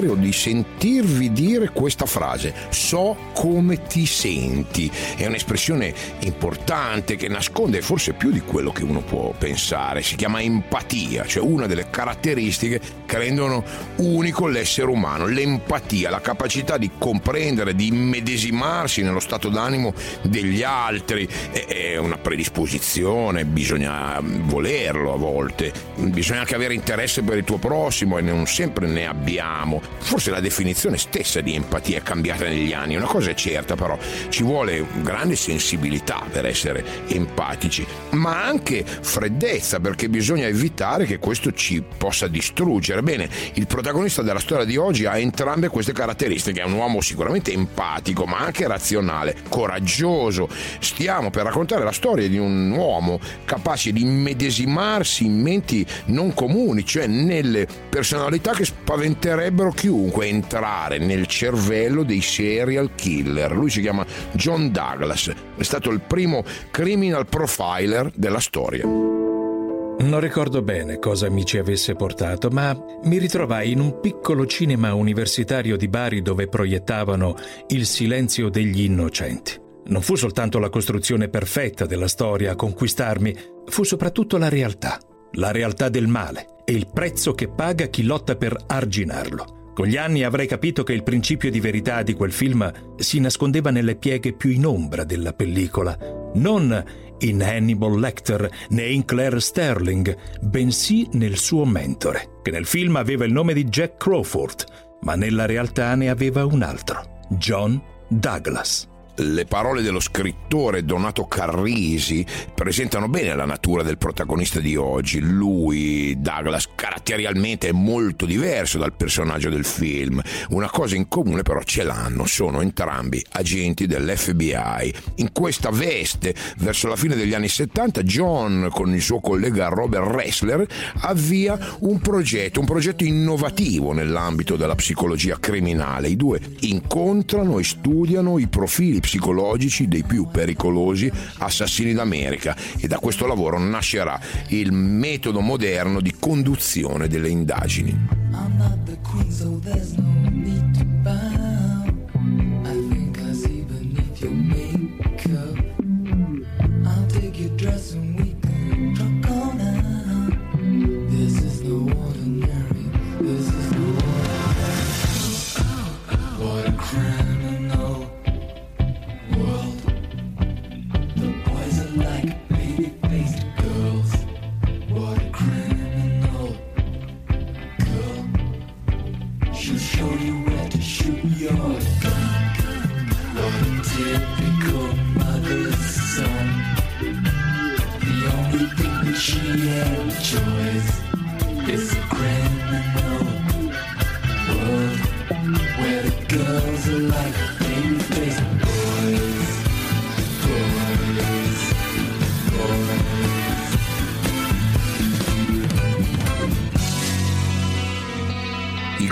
Dire o di sentirvi dire questa frase? So come ti senti. È un'espressione importante che nasconde forse più di quello che uno può pensare. Si chiama empatia, cioè una delle caratteristiche che rendono unico l'essere umano. L'empatia, la capacità di comprendere, di immedesimarsi nello stato d'animo degli altri. È una predisposizione, bisogna volerlo a volte. Bisogna anche avere interesse per il tuo prossimo e non sempre ne abbiamo. Forse la definizione stessa di empatia è cambiata negli anni. Una cosa è certa però, ci vuole grande sensibilità per essere empatici, ma anche freddezza perché bisogna evitare che questo ci possa distruggere. Bene, il protagonista della storia di oggi ha entrambe queste caratteristiche, è un uomo sicuramente empatico ma anche razionale, coraggioso. Stiamo per raccontare la storia di un uomo capace di immedesimarsi in menti non comuni, cioè nelle personalità che spaventerebbero chiunque entrare nel cervello dei serial killer. Lui si chiama John Douglas, è stato il primo criminal profiler della storia. Non ricordo bene cosa mi ci avesse portato, ma mi ritrovai in un piccolo cinema universitario di Bari dove proiettavano Il silenzio degli innocenti. Non fu soltanto la costruzione perfetta della storia a conquistarmi, fu soprattutto la realtà, la realtà del male, e il prezzo che paga chi lotta per arginarlo. Con gli anni avrei capito che il principio di verità di quel film si nascondeva nelle pieghe più in ombra della pellicola, non in Hannibal Lecter né in Claire Sterling, bensì nel suo mentore, che nel film aveva il nome di Jack Crawford, ma nella realtà ne aveva un altro, John Douglas. Le parole dello scrittore Donato Carrisi presentano bene la natura del protagonista di oggi. Lui, Douglas, caratterialmente è molto diverso dal personaggio del film. Una cosa in comune però ce l'hanno, sono entrambi agenti dell'FBI. In questa veste, verso la fine degli anni 70, John con il suo collega Robert Ressler avvia un progetto, un progetto innovativo nell'ambito della psicologia criminale. I due incontrano e studiano i profili psicologici dei più pericolosi assassini d'America e da questo lavoro nascerà il metodo moderno di conduzione delle indagini.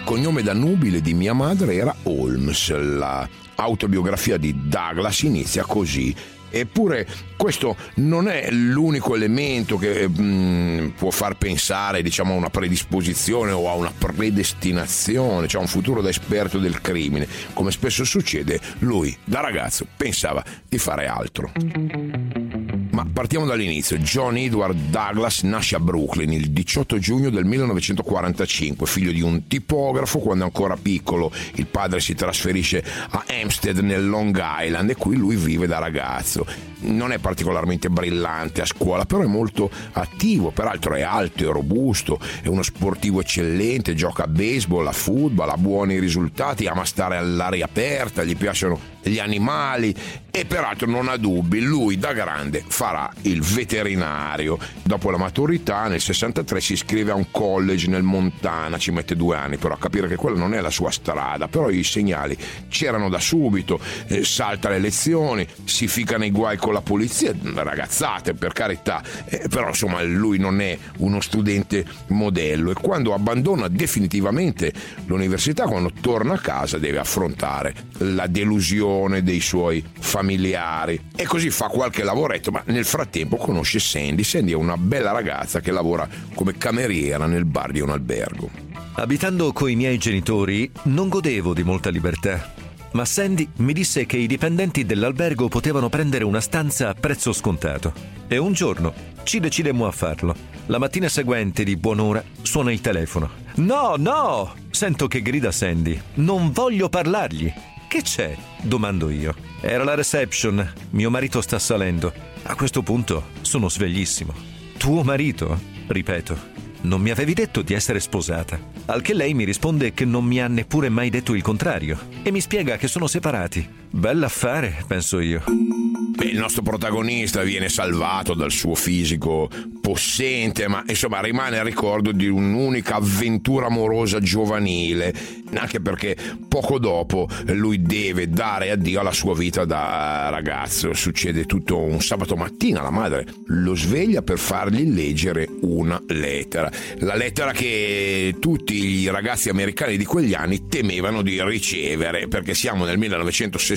Cognome da nubile di mia madre era Holmes. L'autobiografia di Douglas inizia così. Eppure questo non è l'unico elemento che mh, mm, può far pensare diciamo, a una predisposizione o a una predestinazione, cioè a un futuro da esperto del crimine. Come spesso succede, lui da ragazzo pensava di fare altro. Ma partiamo dall'inizio. John Edward Douglas nasce a Brooklyn il 18 giugno del 1945, figlio di un tipografo. Quando ancora piccolo il padre si trasferisce a Hampstead nel Long Island e qui lui vive da ragazzo. non è particolarmente brillante a scuola, però è molto attivo, peraltro è alto e robusto, è uno sportivo eccellente, gioca a baseball, a football, ha buoni risultati, ama stare all'aria aperta, gli piacciono gli animali e peraltro non ha dubbi, lui da grande farà il veterinario. Dopo la maturità nel 63 si iscrive a un college nel Montana, ci mette due anni però a capire che quella non è la sua strada, però i segnali c'erano da subito, eh, salta le lezioni, si fica nei guai con la polizia, ragazzate per carità, eh, però insomma lui non è uno studente modello e quando abbandona definitivamente l'università, quando torna a casa deve affrontare la delusione dei suoi familiari e così fa qualche lavoretto, ma nel frattempo conosce Sandy. Sandy è una bella ragazza che lavora come cameriera nel bar di un albergo. Abitando coi miei genitori non godevo di molta libertà, ma Sandy mi disse che i dipendenti dell'albergo potevano prendere una stanza a prezzo scontato e un giorno ci decidemmo a farlo. La mattina seguente di buon'ora suona il telefono. No, no! Sento che grida Sandy. Non voglio parlargli. Che c'è? domando io. Era la reception. Mio marito sta salendo. A questo punto sono sveglissimo. Tuo marito? ripeto. Non mi avevi detto di essere sposata. Al che lei mi risponde che non mi ha neppure mai detto il contrario e mi spiega che sono separati. Bell'affare, penso io. Beh, il nostro protagonista viene salvato dal suo fisico possente, ma insomma rimane a ricordo di un'unica avventura amorosa giovanile, anche perché poco dopo lui deve dare addio alla sua vita da ragazzo. Succede tutto un sabato mattina, la madre lo sveglia per fargli leggere una lettera. La lettera che tutti i ragazzi americani di quegli anni temevano di ricevere, perché siamo nel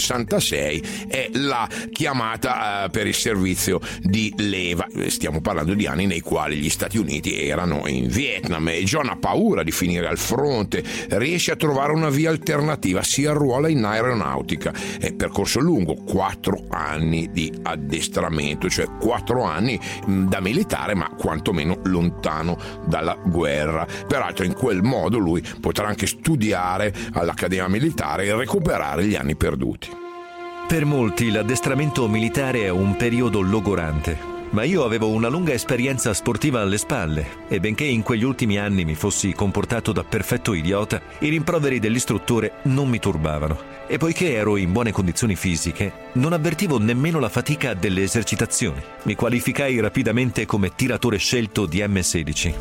1966, è la chiamata eh, per il servizio di leva. Stiamo parlando di anni nei quali gli Stati Uniti erano in Vietnam e John ha paura di finire al fronte, riesce a trovare una via alternativa, si arruola in aeronautica. È percorso lungo, quattro anni di addestramento, cioè quattro anni mm, da militare ma quantomeno lontano dalla guerra. Peraltro in quel modo lui potrà anche studiare all'Accademia Militare e recuperare gli anni perduti. Per molti l'addestramento militare è un periodo logorante, ma io avevo una lunga esperienza sportiva alle spalle e benché in quegli ultimi anni mi fossi comportato da perfetto idiota, i rimproveri dell'istruttore non mi turbavano e poiché ero in buone condizioni fisiche, non avvertivo nemmeno la fatica delle esercitazioni. Mi qualificai rapidamente come tiratore scelto di M16.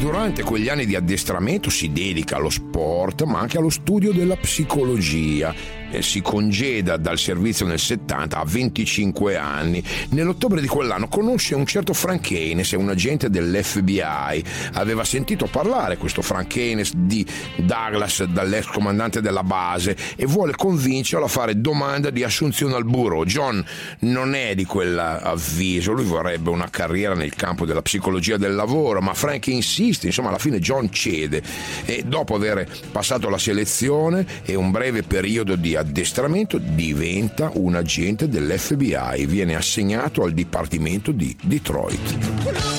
Durante quegli anni di addestramento si dedica allo sport, ma anche allo studio della psicologia eh, si congeda dal servizio nel 70 a 25 anni. Nell'ottobre di quell'anno conosce un certo Frank Haynes, un agente dell'FBI. Aveva sentito parlare questo Frank Haynes di Douglas dall'ex comandante della base e vuole convincerlo a fare domanda di assunzione al bureau. John non è di quell'avviso, lui vorrebbe una carriera nel campo della psicologia del lavoro, ma Frank insiste, insomma alla fine John cede e dopo aver passato la selezione e un breve periodo di addestramento diventa un agente dell'FBI, viene assegnato al Dipartimento di Detroit.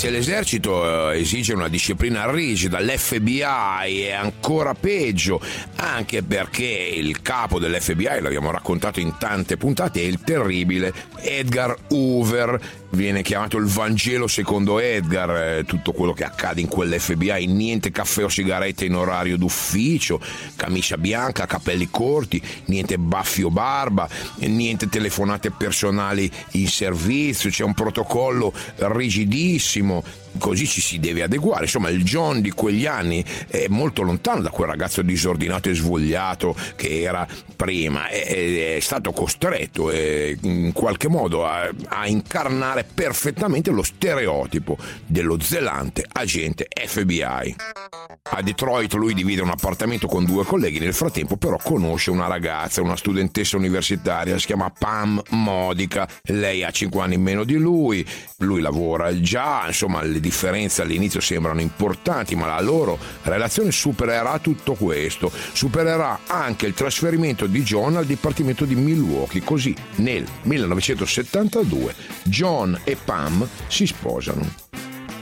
Se l'esercito eh, esige una disciplina rigida, l'FBI è ancora peggio, anche perché il capo dell'FBI, l'abbiamo raccontato in tante puntate, è il terribile Edgar Hoover, viene chiamato il Vangelo secondo Edgar, eh, tutto quello che accade in quell'FBI, niente caffè o sigarette in orario d'ufficio, camicia bianca, capelli corti, niente baffi o barba, niente telefonate personali in servizio, c'è un protocollo rigidissimo, così ci si deve adeguare. Insomma, il John di quegli anni è molto lontano da quel ragazzo disordinato e svogliato che era prima, è, è stato costretto eh, in qualche modo a, a, incarnare perfettamente lo stereotipo dello zelante agente FBI. A Detroit lui divide un appartamento con due colleghi, nel frattempo però conosce una ragazza, una studentessa universitaria, si chiama Pam Modica, lei ha 5 anni in meno di lui, lui lavora già, insomma le differenze all'inizio sembrano importanti, ma la loro relazione supererà tutto questo, supererà anche il trasferimento di John al dipartimento di Milwaukee, così nel 1972 John e Pam si sposano.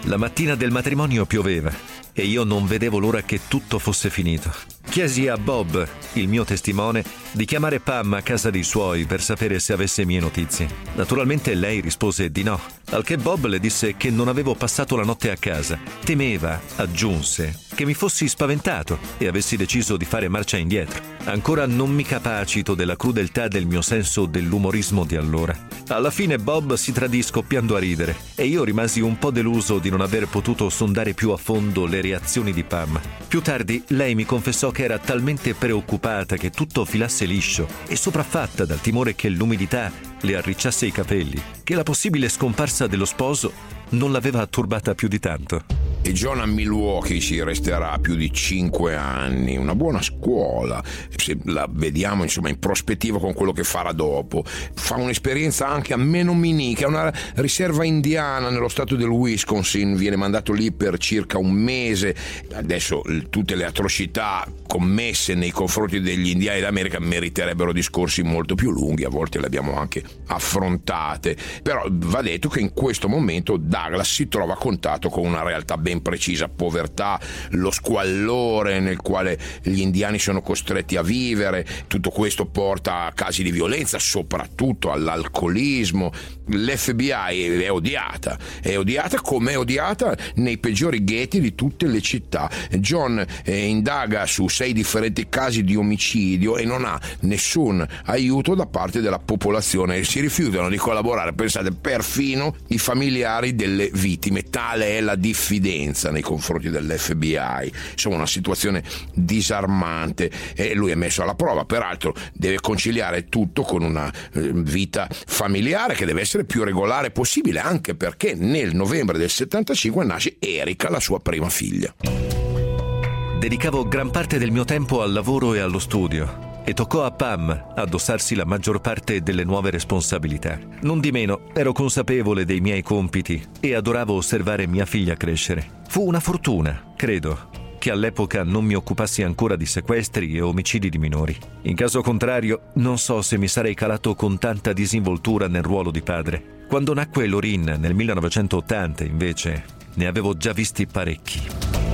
La mattina del matrimonio pioveva e io non vedevo l'ora che tutto fosse finito. Chiesi a Bob, il mio testimone, di chiamare Pam a casa dei suoi per sapere se avesse mie notizie. Naturalmente lei rispose di no, al che Bob le disse che non avevo passato la notte a casa. Temeva, aggiunse, che mi fossi spaventato e avessi deciso di fare marcia indietro. Ancora non mi capacito della crudeltà del mio senso dell'umorismo di allora. Alla fine Bob si tradì scoppiando a ridere e io rimasi un po' deluso di non aver potuto sondare più a fondo le reazioni di Pam. Più tardi lei mi confessò che era talmente preoccupata che tutto filasse liscio e sopraffatta dal timore che l'umidità le arricciasse i capelli, che la possibile scomparsa dello sposo non l'aveva turbata più di tanto. E John a Milwaukee ci resterà più di 5 anni, una buona scuola, se la vediamo insomma in prospettiva con quello che farà dopo. Fa un'esperienza anche a Menominee, che è una riserva indiana nello stato del Wisconsin, viene mandato lì per circa un mese. Adesso tutte le atrocità commesse nei confronti degli indiani d'America meriterebbero discorsi molto più lunghi, a volte le abbiamo anche affrontate, però va detto che in questo momento Douglas si trova a contatto con una realtà ben precisa, povertà, lo squallore nel quale gli indiani sono costretti a vivere, tutto questo porta a casi di violenza, soprattutto all'alcolismo. L'FBI è odiata, è odiata come è odiata nei peggiori ghetti di tutte le città. John eh, indaga su sei differenti casi di omicidio e non ha nessun aiuto da parte della popolazione. Si rifiutano di collaborare, pensate, perfino i familiari delle vittime. Tale è la diffidenza nei confronti dell'FBI. Insomma, una situazione disarmante e lui è messo alla prova. Peraltro deve conciliare tutto con una eh, vita familiare che deve essere più regolare possibile, anche perché nel novembre del 75 nasce Erika, la sua prima figlia. Dedicavo gran parte del mio tempo al lavoro e allo studio e toccò a Pam addossarsi la maggior parte delle nuove responsabilità. Non di meno, ero consapevole dei miei compiti e adoravo osservare mia figlia crescere. Fu una fortuna, credo, che all'epoca non mi occupassi ancora di sequestri e omicidi di minori. In caso contrario, non so se mi sarei calato con tanta disinvoltura nel ruolo di padre. Quando nacque Lorin nel 1980, invece, ne avevo già visti parecchi.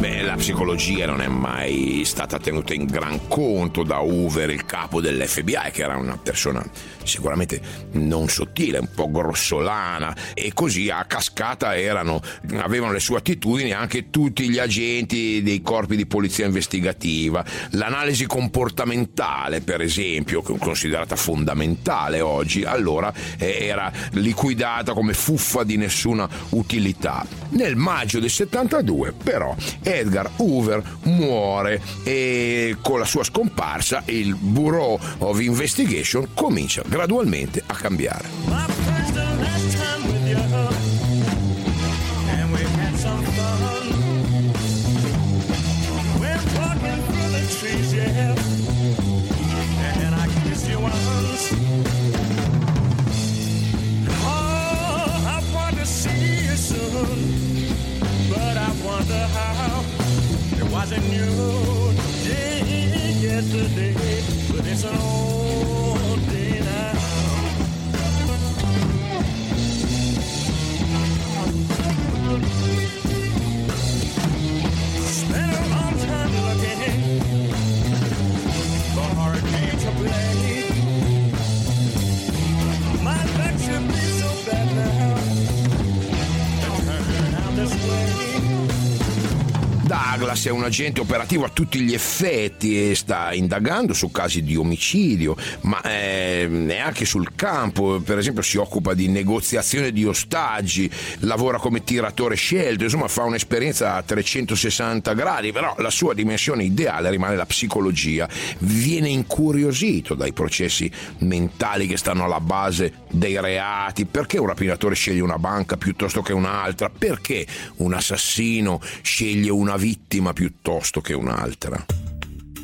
Beh, la psicologia non è mai stata tenuta in gran conto da Hoover, il capo dell'FBI, che era una persona sicuramente non sottile, un po' grossolana e così a cascata erano, avevano le sue attitudini anche tutti gli agenti dei corpi di polizia investigativa. L'analisi comportamentale, per esempio, considerata fondamentale oggi, allora eh, era liquidata come fuffa di nessuna utilità. Nel maggio del 72, però, Edgar Hoover muore e con la sua scomparsa il Bureau of Investigation comincia gradualmente a cambiare. wasn't new day yesterday, but it's an old Douglas è un agente operativo a tutti gli effetti e sta indagando su casi di omicidio, ma eh, è anche sul campo, per esempio si occupa di negoziazione di ostaggi, lavora come tiratore scelto, insomma fa un'esperienza a 360 gradi, però la sua dimensione ideale rimane la psicologia, viene incuriosito dai processi mentali che stanno alla base dei reati, perché un rapinatore sceglie una banca piuttosto che un'altra, perché un assassino sceglie una vittima piuttosto che un'altra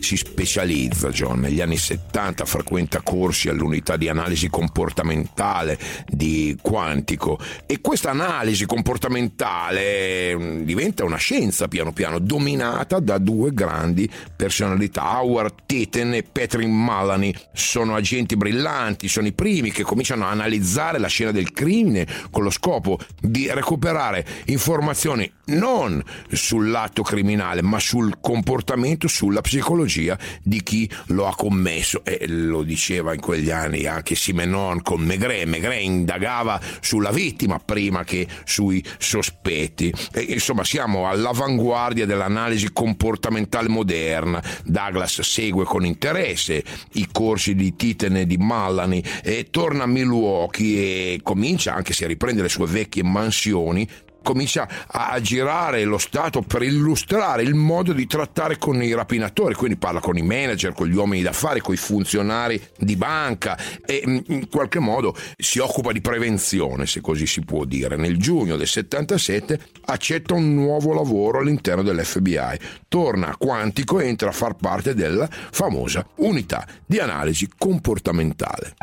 si specializza John, negli anni 70 frequenta corsi all'unità di analisi comportamentale di Quantico. E questa analisi comportamentale mm, diventa una scienza piano piano dominata da due grandi personalità, Howard Titten e Patrick Maloney. Sono agenti brillanti, sono i primi che cominciano a analizzare la scena del crimine con lo scopo di recuperare informazioni non sull'atto criminale ma sul comportamento, sulla psicologia psicologia di chi lo ha commesso e lo diceva in quegli anni anche Simenon con Maigret. Maigret indagava sulla vittima prima che sui sospetti. E, insomma, siamo all'avanguardia dell'analisi comportamentale moderna. Douglas segue con interesse i corsi di Titen e di Mallany e torna a Milwaukee e comincia, anche se riprende le sue vecchie mansioni, comincia a girare lo Stato per illustrare il modo di trattare con i rapinatori, quindi parla con i manager, con gli uomini d'affari, con i funzionari di banca e mm, in qualche modo si occupa di prevenzione, se così si può dire. Nel giugno del 77 accetta un nuovo lavoro all'interno dell'FBI, torna a Quantico e entra a far parte della famosa unità di analisi comportamentale.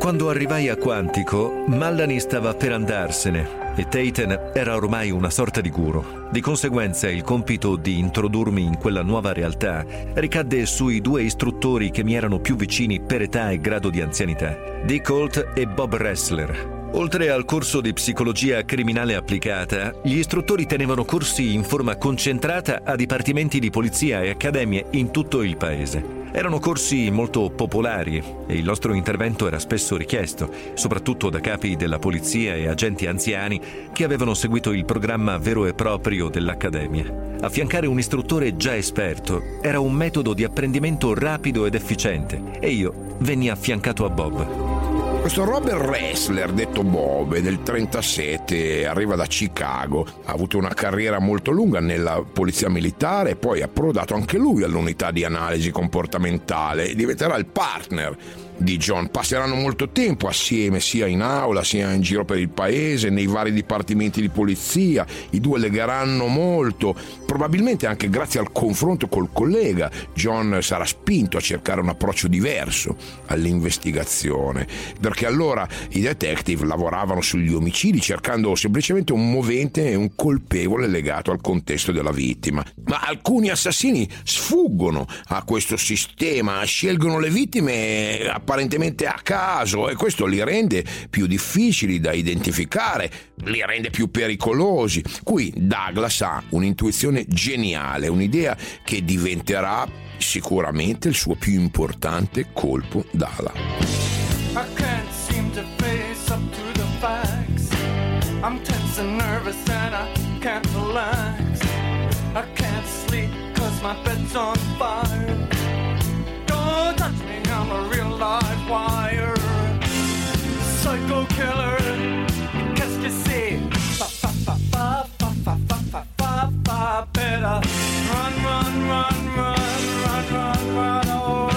Quando arrivai a Quantico, Mallani stava per andarsene e Taten era ormai una sorta di guru. Di conseguenza il compito di introdurmi in quella nuova realtà ricadde sui due istruttori che mi erano più vicini per età e grado di anzianità, Dick Holt e Bob Ressler. Oltre al corso di psicologia criminale applicata, gli istruttori tenevano corsi in forma concentrata a dipartimenti di polizia e accademie in tutto il paese. Erano corsi molto popolari e il nostro intervento era spesso richiesto, soprattutto da capi della polizia e agenti anziani che avevano seguito il programma vero e proprio dell'Accademia. Affiancare un istruttore già esperto era un metodo di apprendimento rapido ed efficiente e io venni affiancato a Bob. Questo Robert Ressler, detto Bob, è del 37, arriva da Chicago, ha avuto una carriera molto lunga nella polizia militare e poi ha approdato anche lui all'unità di analisi comportamentale e diventerà il partner di John. Passeranno molto tempo assieme, sia in aula, sia in giro per il paese, nei vari dipartimenti di polizia. I due legheranno molto. Probabilmente anche grazie al confronto col collega, John sarà spinto a cercare un approccio diverso all'investigazione. Perché allora i detective lavoravano sugli omicidi cercando semplicemente un movente e un colpevole legato al contesto della vittima. Ma alcuni assassini sfuggono a questo sistema, scelgono le vittime apparentemente a caso e questo li rende più difficili da identificare, li rende più pericolosi. Qui Douglas ha un'intuizione geniale, un'idea che diventerà sicuramente il suo più importante colpo d'ala. I can't seem to face up to the facts. I'm tense and nervous and I can't relax. I can't sleep cause my bed's on fire. Don't touch me, I'm a real live wire. Psycho killer, qu'est-ce que c'est? Fa fa fa fa fa fa fa fa fa fa better run, run, run, run, run, run, run away.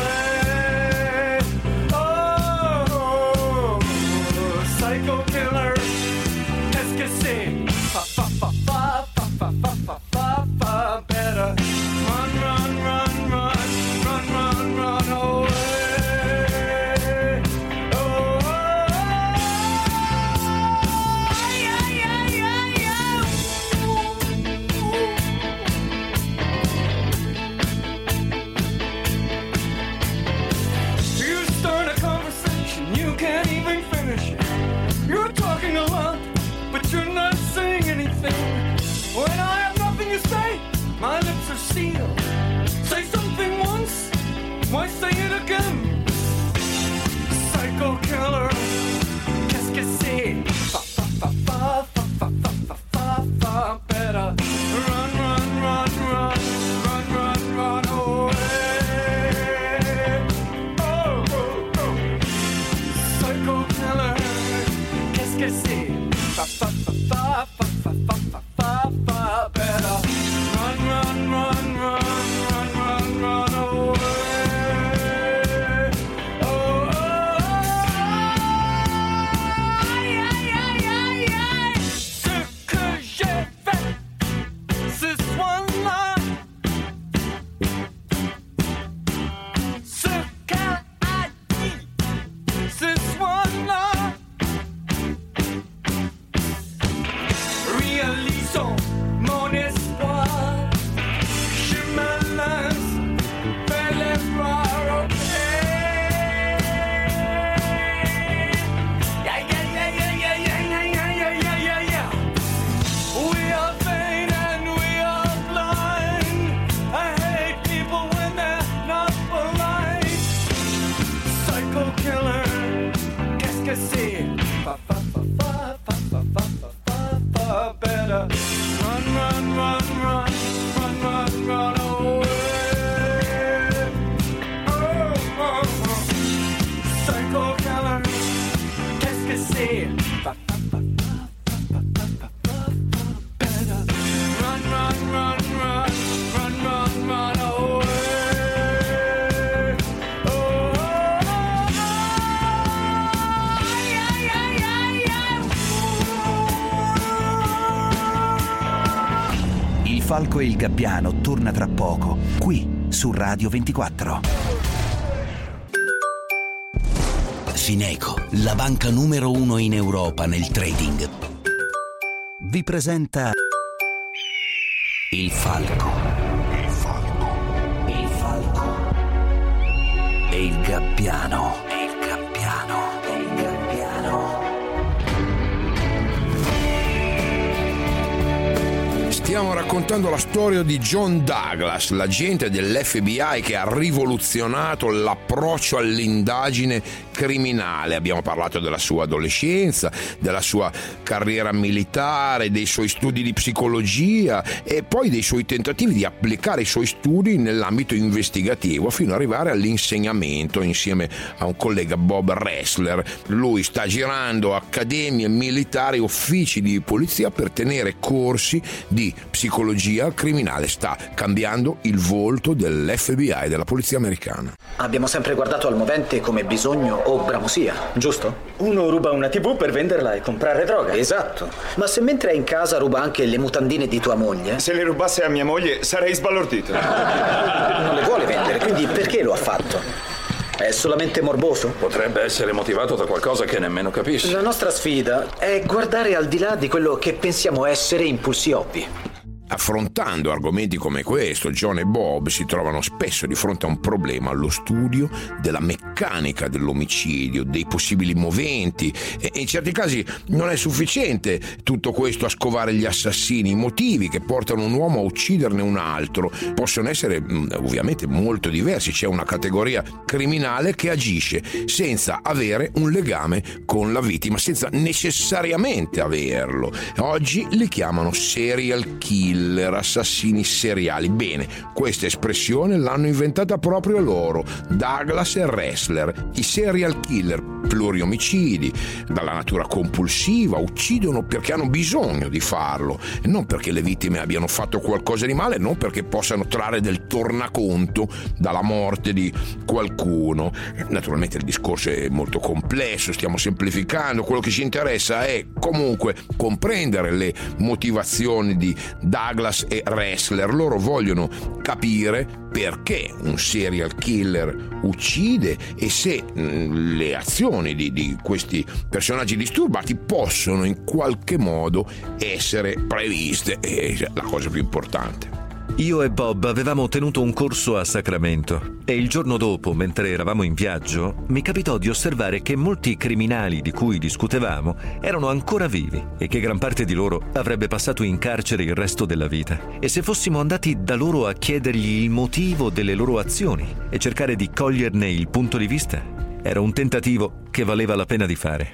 Falco e il Gabbiano torna tra poco, qui su Radio 24. Fineco, la banca numero uno in Europa nel trading, vi presenta Il Falco. Il Falco. Il Falco. E il Gabbiano. Stiamo raccontando la storia di John Douglas, l'agente dell'FBI che ha rivoluzionato l'approccio all'indagine criminale. Abbiamo parlato della sua adolescenza, della sua carriera militare, dei suoi studi di psicologia e poi dei suoi tentativi di applicare i suoi studi nell'ambito investigativo fino ad arrivare all'insegnamento insieme a un collega Bob Ressler. Lui sta girando accademie militari, uffici di polizia per tenere corsi di psicologia criminale. Sta cambiando il volto dell'FBI e della polizia americana. Abbiamo sempre guardato al movente come bisogno o bramosia, giusto? Uno ruba una TV per venderla e comprare droga. Esatto. Ma se mentre è in casa ruba anche le mutandine di tua moglie, Se le rubasse a mia moglie sarei sbalordito. non le vuole vendere, quindi perché lo ha fatto? È solamente morboso? Potrebbe essere motivato da qualcosa che nemmeno capisci. La nostra sfida è guardare al di là di quello che pensiamo essere impulsi ovvi. Affrontando argomenti come questo, John e Bob si trovano spesso di fronte a un problema allo studio della meccanica dell'omicidio, dei possibili moventi. E in certi casi non è sufficiente tutto questo a scovare gli assassini, i motivi che portano un uomo a ucciderne un altro possono essere mm, ovviamente molto diversi, c'è una categoria criminale che agisce senza avere un legame con la vittima, senza necessariamente averlo. Oggi li chiamano serial killer, assassini seriali. Bene, questa espressione l'hanno inventata proprio loro, Douglas e Ressler, i serial killer pluriomicidi, dalla natura compulsiva, uccidono perché hanno bisogno di farlo, non perché le vittime abbiano fatto qualcosa di male, non perché possano trarre del tornaconto dalla morte di qualcuno. Naturalmente il discorso è molto complesso, stiamo semplificando, quello che ci interessa è comunque comprendere le motivazioni di Douglas e Ressler. Loro vogliono capire perché un serial killer uccide e se mh, le azioni di, di questi personaggi disturbati possono in qualche modo essere previste. È la cosa più importante. Io e Bob avevamo tenuto un corso a Sacramento e il giorno dopo, mentre eravamo in viaggio, mi capitò di osservare che molti criminali di cui discutevamo erano ancora vivi e che gran parte di loro avrebbe passato in carcere il resto della vita. E se fossimo andati da loro a chiedergli il motivo delle loro azioni e cercare di coglierne il punto di vista, era un tentativo che valeva la pena di fare.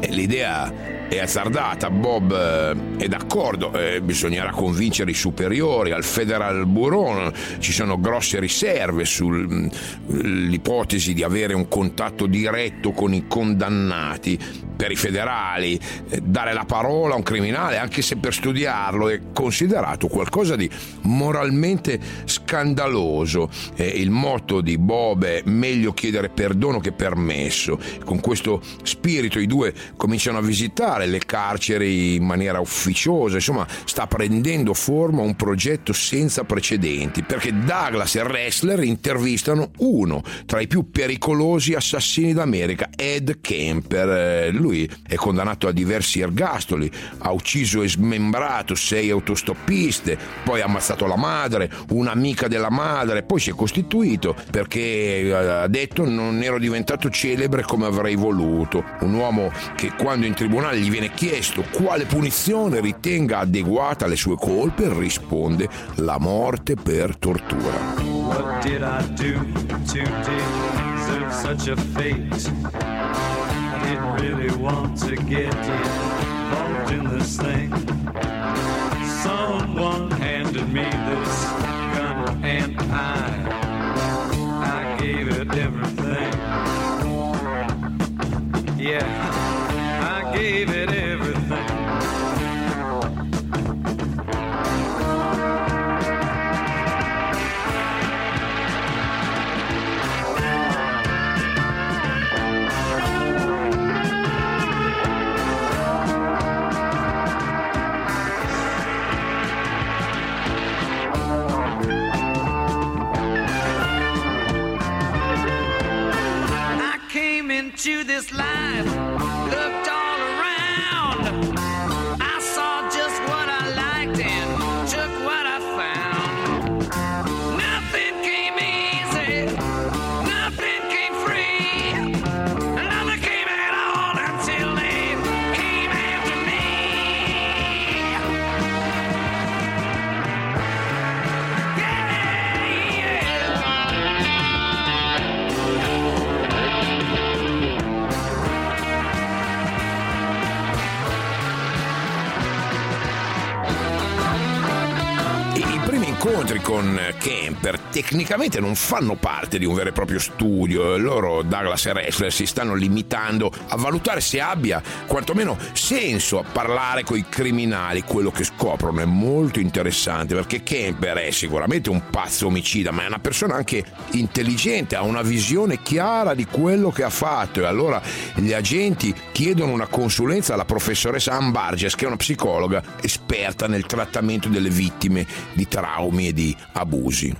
Eh, L'idea è azzardata, Bob eh, è d'accordo, eh, bisognerà convincere i superiori, al Federal Bureau ci sono grosse riserve sull'ipotesi di avere un contatto diretto con i condannati. Per i federali, eh, dare la parola a un criminale, anche se per studiarlo, è considerato qualcosa di moralmente scandaloso. Eh, il motto di Bob è meglio chiedere perdono che permesso. Con questo spirito i due cominciano a visitare le carceri in maniera ufficiosa, insomma sta prendendo forma un progetto senza precedenti, perché Douglas e Ressler intervistano uno tra i più pericolosi assassini d'America, Ed Kemper. Eh, Lui è condannato a diversi ergastoli, ha ucciso e smembrato sei autostoppiste, poi ha ammazzato la madre, un'amica della madre, poi si è costituito perché eh, ha detto non ero diventato celebre come avrei voluto. Un uomo che quando in tribunale gli viene chiesto quale punizione ritenga adeguata alle sue colpe, risponde la morte per tortura. What did I do to deserve such a fate? didn't really want to get involved in this thing. Someone handed me this gun and I, I gave it everything. Yeah, to this life. Incontri con Kemper tecnicamente non fanno parte di un vero e proprio studio. Loro, Douglas e Ressler, si stanno limitando a valutare se abbia quantomeno senso a parlare con i criminali. Quello che scoprono è molto interessante perché Kemper è sicuramente un pazzo omicida, ma è una persona anche intelligente, ha una visione chiara di quello che ha fatto. E allora gli agenti chiedono una consulenza alla professoressa Ann Barges, che è una psicologa esperta nel trattamento delle vittime di traumi e di abusi.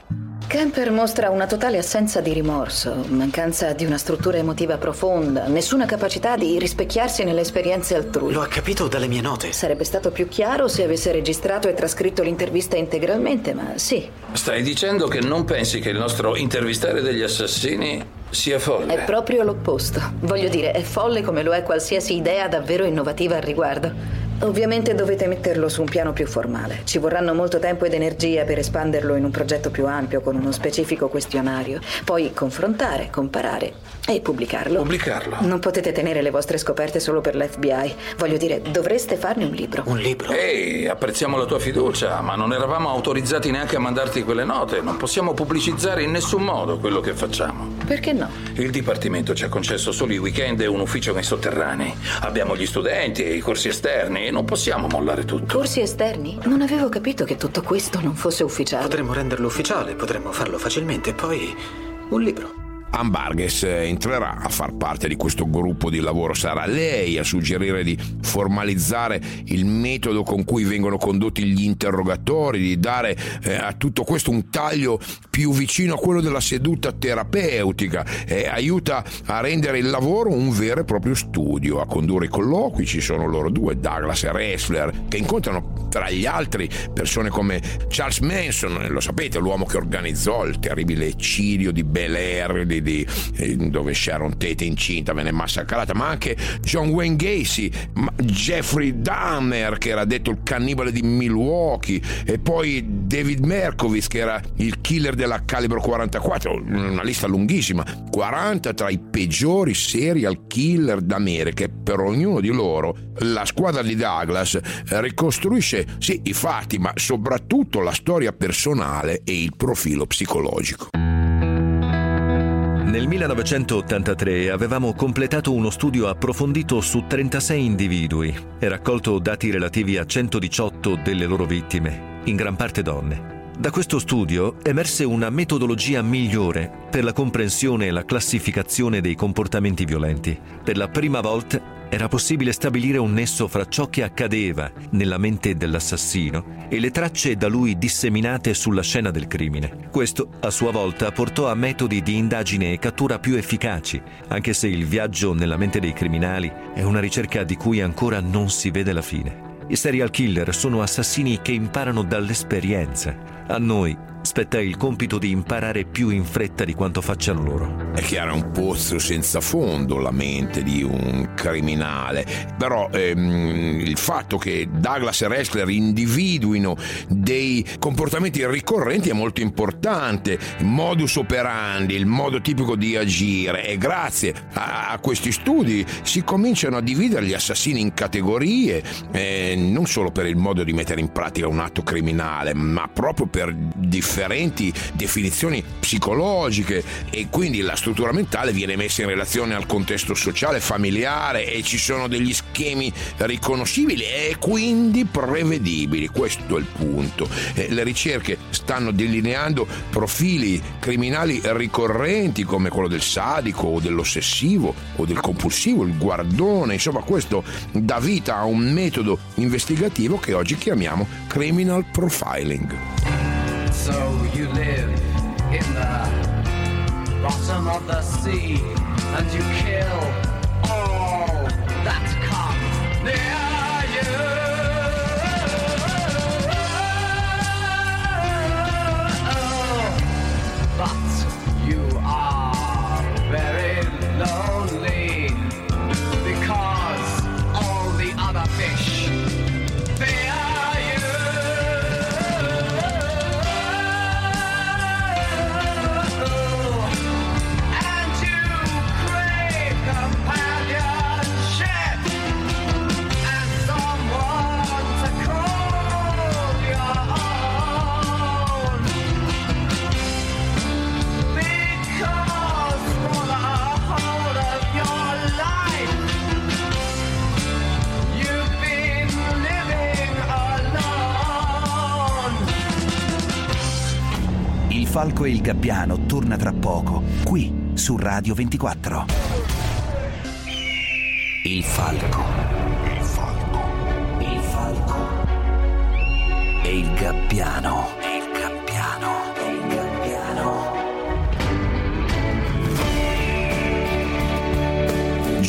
Kemper mostra una totale assenza di rimorso, mancanza di una struttura emotiva profonda, nessuna capacità di rispecchiarsi nelle esperienze altrui. Lo ha capito dalle mie note. Sarebbe stato più chiaro se avesse registrato e trascritto l'intervista integralmente, ma sì, Stai dicendo che non pensi che il nostro intervistare degli assassini sia folle? è proprio l'opposto. Voglio dire, è folle come lo è qualsiasi idea davvero innovativa al riguardo. Ovviamente dovete metterlo su un piano più formale. Ci vorranno molto tempo ed energia per espanderlo in un progetto più ampio con uno specifico questionario. Poi confrontare, comparare e pubblicarlo. Pubblicarlo? Non potete tenere le vostre scoperte solo per l'FBI. Voglio dire, dovreste farne un libro. Un libro? Ehi, apprezziamo la tua fiducia, ma non eravamo autorizzati neanche a mandarti quelle note. Non possiamo pubblicizzare in nessun modo quello che facciamo. Perché no? Il Dipartimento ci ha concesso solo i weekend e un ufficio nei sotterranei. Abbiamo gli studenti e i corsi esterni e non possiamo mollare tutto. Corsi esterni? Non avevo capito che tutto questo non fosse ufficiale. Potremmo renderlo ufficiale, potremmo farlo facilmente. Poi un libro. Ann Barges entrerà a far parte di questo gruppo di lavoro. Sarà lei a suggerire di formalizzare il metodo con cui vengono condotti gli interrogatori, di dare eh, a tutto questo un taglio più vicino a quello della seduta terapeutica. Eh, aiuta a rendere il lavoro un vero e proprio studio. A condurre i colloqui ci sono loro due, Douglas e Ressler, che incontrano tra gli altri persone come Charles Manson, lo sapete, l'uomo che organizzò il terribile eccidio di Bel Air, di, di- eh, dove Sharon Tate incinta venne massacrata, ma anche John Wayne Gacy, Jeffrey Dahmer, che era detto il cannibale di Milwaukee, e poi David Merkovitz, che era il killer della calibro 44, una lista lunghissima, 40 tra i peggiori serial killer d'America, e per ognuno di loro la squadra di Douglas ricostruisce sì i fatti, ma soprattutto la storia personale e il profilo psicologico. Nel 1983 avevamo completato uno studio approfondito su 36 individui e raccolto dati relativi a 118 delle loro vittime, in gran parte donne. Da questo studio emerse una metodologia migliore per la comprensione e la classificazione dei comportamenti violenti. Per la prima volta era possibile stabilire un nesso fra ciò che accadeva nella mente dell'assassino e le tracce da lui disseminate sulla scena del crimine. Questo, a sua volta, portò a metodi di indagine e cattura più efficaci, anche se il viaggio nella mente dei criminali è una ricerca di cui ancora non si vede la fine. I serial killer sono assassini che imparano dall'esperienza. A noi spettai il compito di imparare più in fretta di quanto facciano loro. È chiaro, è un pozzo senza fondo la mente di un criminale, però ehm, il fatto che Douglas e Ressler individuino dei comportamenti ricorrenti è molto importante, il modus operandi, il modo tipico di agire. E grazie a, a questi studi si cominciano a dividere gli assassini in categorie, eh, non solo per il modo di mettere in pratica un atto criminale, ma proprio per differenti definizioni psicologiche e quindi la struttura mentale viene messa in relazione al contesto sociale, familiare e ci sono degli schemi riconoscibili e quindi prevedibili. Questo è il punto. Le ricerche stanno delineando profili criminali ricorrenti come quello del sadico o dell'ossessivo o del compulsivo, il guardone, insomma questo dà vita a un metodo investigativo che oggi chiamiamo criminal profiling. So you live in the bottom of the sea and you kill all that come. Near Il Falco e il Gabbiano torna tra poco, qui su Radio 24. Il Falco. Il Falco. Il Falco. E il Gabbiano.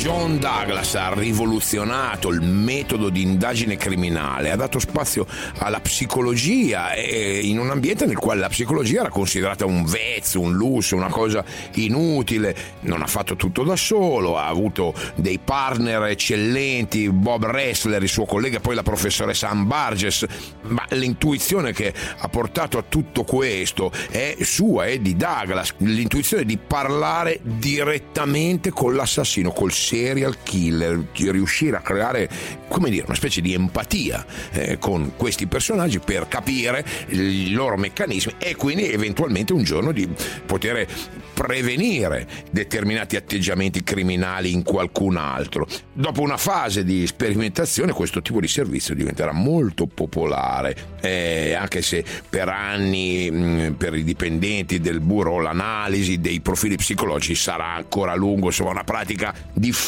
John Douglas ha rivoluzionato il metodo di indagine criminale, ha dato spazio alla psicologia in un ambiente nel quale la psicologia era considerata un vezzo, un lusso, una cosa inutile. Non ha fatto tutto da solo, ha avuto dei partner eccellenti, Bob Ressler, il suo collega, poi la professoressa Ann Burgess, ma l'intuizione che ha portato a tutto questo è sua, è di Douglas, l'intuizione di parlare direttamente con l'assassino, col serial killer, riuscire a creare, come dire, una specie di empatia eh, con questi personaggi per capire i loro meccanismi e quindi eventualmente un giorno di poter prevenire determinati atteggiamenti criminali in qualcun altro. Dopo una fase di sperimentazione questo tipo di servizio diventerà molto popolare, eh, anche se per anni mh, per i dipendenti del bureau l'analisi dei profili psicologici sarà ancora a lungo, insomma una pratica difficile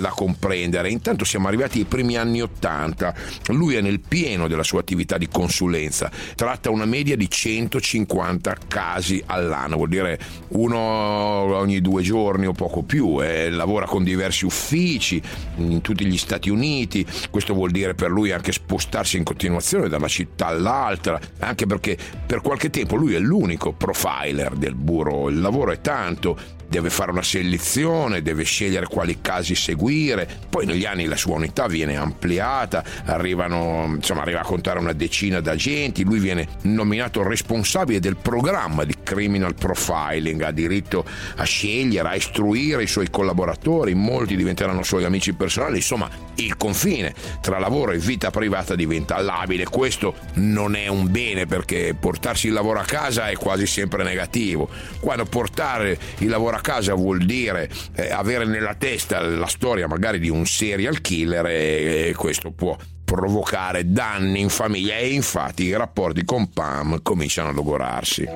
da comprendere. Intanto siamo arrivati ai primi anni Ottanta, lui è nel pieno della sua attività di consulenza, tratta una media di 150 casi all'anno, vuol dire uno ogni due giorni o poco più, eh, lavora con diversi uffici in tutti gli Stati Uniti, questo vuol dire per lui anche spostarsi in continuazione da una città all'altra, anche perché per qualche tempo lui è l'unico profiler del bureau, il lavoro è tanto, deve fare una selezione, deve scegliere quali casi seguire, poi negli anni la sua unità viene ampliata, arrivano, insomma, arriva a contare una decina d'agenti, lui viene nominato responsabile del programma di criminal profiling, ha diritto a scegliere, a istruire i suoi collaboratori, molti diventeranno suoi amici personali, insomma il confine tra lavoro e vita privata diventa labile, questo non è un bene perché portarsi il lavoro a casa è quasi sempre negativo, quando portare il lavoro a casa vuol dire eh, avere nella testa la storia magari di un serial killer e, e questo può provocare danni in famiglia e infatti i rapporti con Pam cominciano a logorarsi.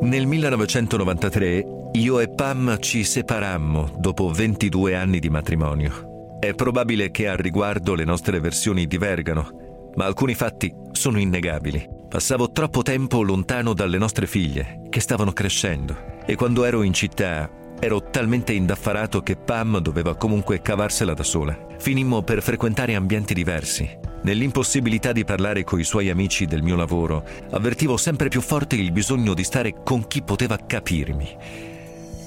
Nel 1993 io e Pam ci separammo dopo 22 anni di matrimonio. È probabile che al riguardo le nostre versioni divergano, ma alcuni fatti sono innegabili. Passavo troppo tempo lontano dalle nostre figlie, che stavano crescendo, e quando ero in città ero talmente indaffarato che Pam doveva comunque cavarsela da sola. Finimmo per frequentare ambienti diversi. Nell'impossibilità di parlare coi suoi amici del mio lavoro, avvertivo sempre più forte il bisogno di stare con chi poteva capirmi.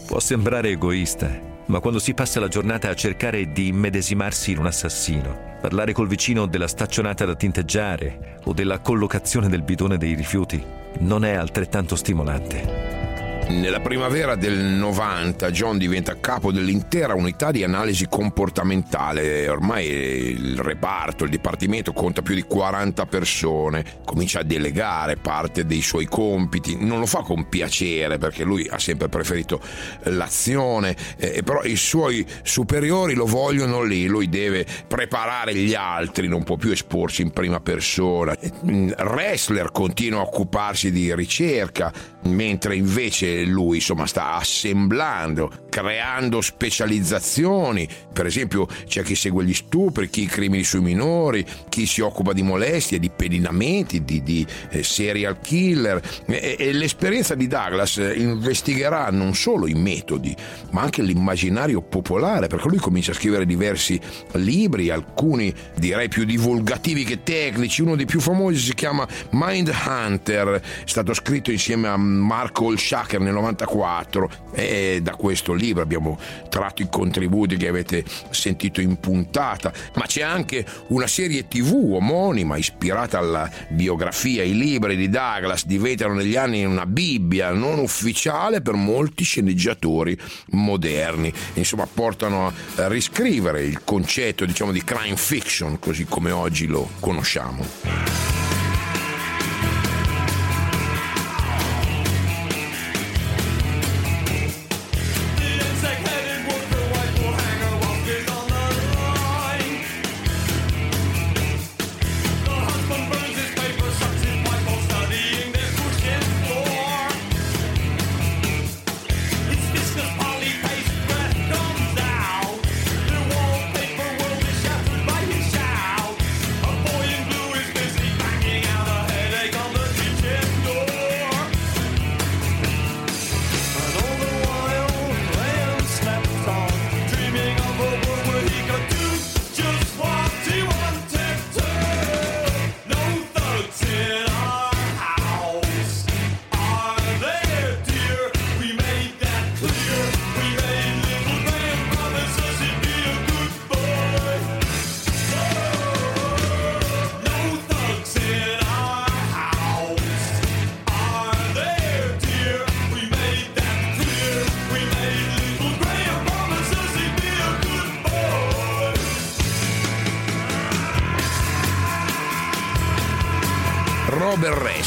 Può sembrare egoista, ma quando si passa la giornata a cercare di immedesimarsi in un assassino, parlare col vicino della staccionata da tinteggiare o della collocazione del bidone dei rifiuti non è altrettanto stimolante. Nella primavera del 90 John diventa capo dell'intera unità di analisi comportamentale. Ormai il reparto, il dipartimento conta più di 40 persone. Comincia a delegare parte dei suoi compiti. Non lo fa con piacere perché lui ha sempre preferito l'azione, eh, però i suoi superiori lo vogliono lì. Lui deve preparare gli altri, non può più esporsi in prima persona. Wrestler continua a occuparsi di ricerca, mentre invece lui insomma sta assemblando, creando specializzazioni, per esempio c'è chi segue gli stupri, chi i crimini sui minori, chi si occupa di molestie, di pedinamenti, di, di eh, serial killer. E, e l'esperienza di Douglas investigherà non solo i metodi ma anche l'immaginario popolare perché lui comincia a scrivere diversi libri, alcuni direi più divulgativi che tecnici, uno dei più famosi si chiama Mind Hunter, è stato scritto insieme a Marco Olshaker nel 94 e da questo libro abbiamo tratto i contributi che avete sentito in puntata, ma c'è anche una serie tv omonima ispirata alla biografia, i libri di Douglas diventano negli anni una Bibbia non ufficiale per molti sceneggiatori moderni, insomma portano a riscrivere il concetto diciamo di crime fiction così come oggi lo conosciamo.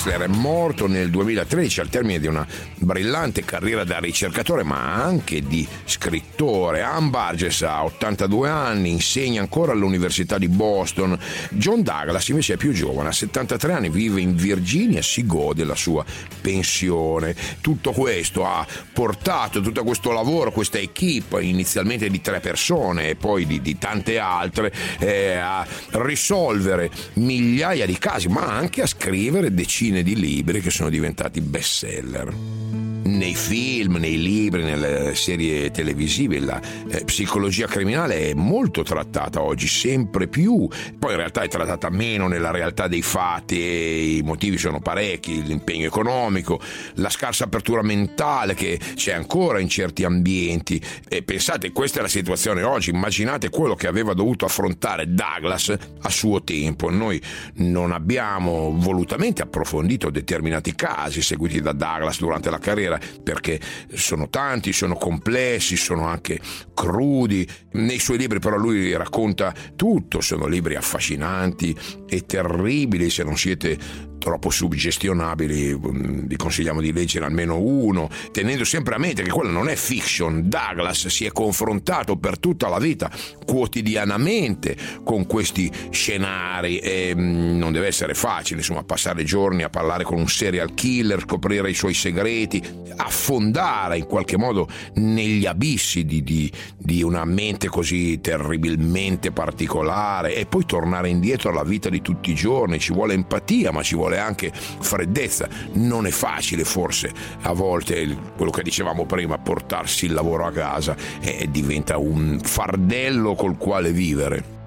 Ressler è morto nel 2013 al termine di una brillante carriera da ricercatore ma anche di scrittore. Ann Burgess ha 82 anni, insegna ancora all'Università di Boston. John Douglas invece è più giovane, ha 73 anni, vive in Virginia, si gode la sua pensione. Tutto questo ha portato tutto questo lavoro, questa equipe inizialmente di tre persone e poi di, di tante altre eh, a risolvere migliaia di casi ma anche a scrivere decine di libri che sono diventati bestseller nei film, nei libri, nelle serie televisive la eh, psicologia criminale è molto trattata oggi, sempre più, poi in realtà è trattata meno nella realtà dei fatti e i motivi sono parecchi, l'impegno economico, la scarsa apertura mentale che c'è ancora in certi ambienti. E pensate questa è la situazione oggi, immaginate quello che aveva dovuto affrontare Douglas a suo tempo, noi non abbiamo volutamente approfondito determinati casi seguiti da Douglas durante la carriera perché sono tanti, sono complessi, sono anche crudi. Nei suoi libri però lui racconta tutto, sono libri affascinanti e terribili se non siete troppo suggestionabili, mm, vi consigliamo di leggere almeno uno, tenendo sempre a mente che quella non è fiction. Douglas si è confrontato per tutta la vita quotidianamente con questi scenari e mm, non deve essere facile, insomma, passare giorni a parlare con un serial killer, scoprire i suoi segreti, affondare in qualche modo negli abissi di, di, di una mente così terribilmente particolare e poi tornare indietro alla vita di tutti i giorni. Ci vuole empatia, ma ci vuole vuole anche freddezza. Non è facile forse a volte quello che dicevamo prima, portarsi il lavoro a casa e diventa un fardello col quale vivere.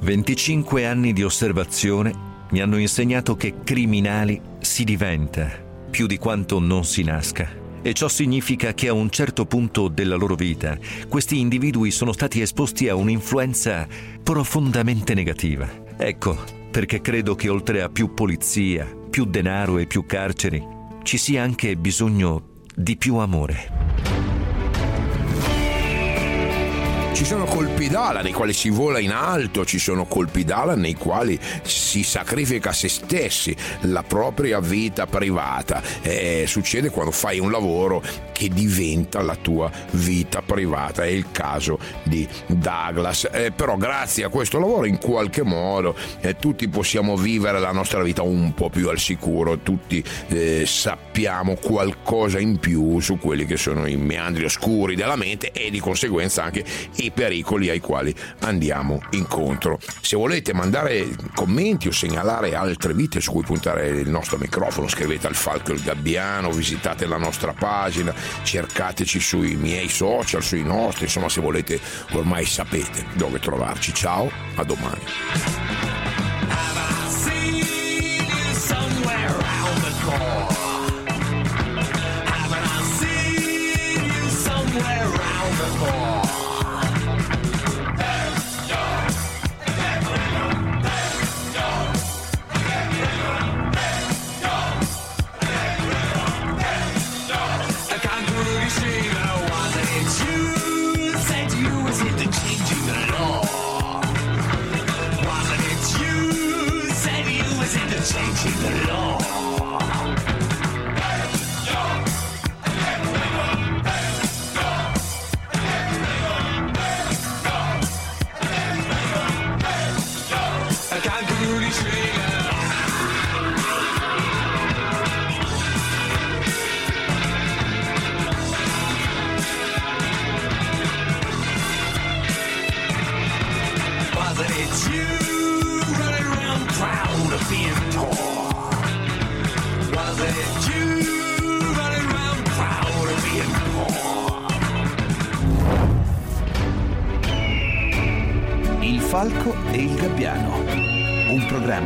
25 anni di osservazione mi hanno insegnato che criminali si diventa più di quanto non si nasca. E ciò significa che a un certo punto della loro vita questi individui sono stati esposti a un'influenza profondamente negativa. Ecco perché credo che oltre a più polizia, più denaro e più carceri, ci sia anche bisogno di più amore. Ci sono colpi d'ala nei quali si vola in alto, ci sono colpi d'ala nei quali si sacrifica se stessi, la propria vita privata. E succede quando fai un lavoro che diventa la tua vita privata. È il caso di Douglas. Eh, però grazie a questo lavoro in qualche modo eh, tutti possiamo vivere la nostra vita un po' più al sicuro, tutti eh, sappiamo qualcosa in più su quelli che sono i meandri oscuri della mente e di conseguenza anche i pericoli ai quali andiamo incontro. Se volete mandare commenti o segnalare altre vite su cui puntare il nostro microfono, scrivete al Falco il Gabbiano, visitate la nostra pagina, cercateci sui miei social, sui nostri, insomma se volete ormai sapete dove trovarci. Ciao, a domani. Freedom.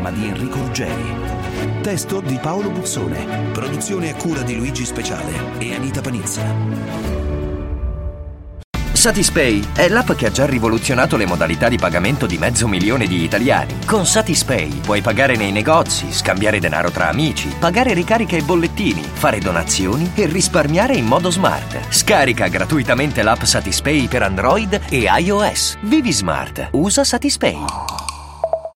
Programma di Enrico Ruggeri. Testo di Paolo Buzzone. Produzione a cura di Luigi Speciale e Anita Panizza. Satispay è l'app che ha già rivoluzionato le modalità di pagamento di mezzo milione di italiani. Con Satispay puoi pagare nei negozi, scambiare denaro tra amici, pagare ricariche e bollettini, fare donazioni e risparmiare in modo smart. Scarica gratuitamente l'app Satispay per Android e iOS. Vivi smart. Usa Satispay.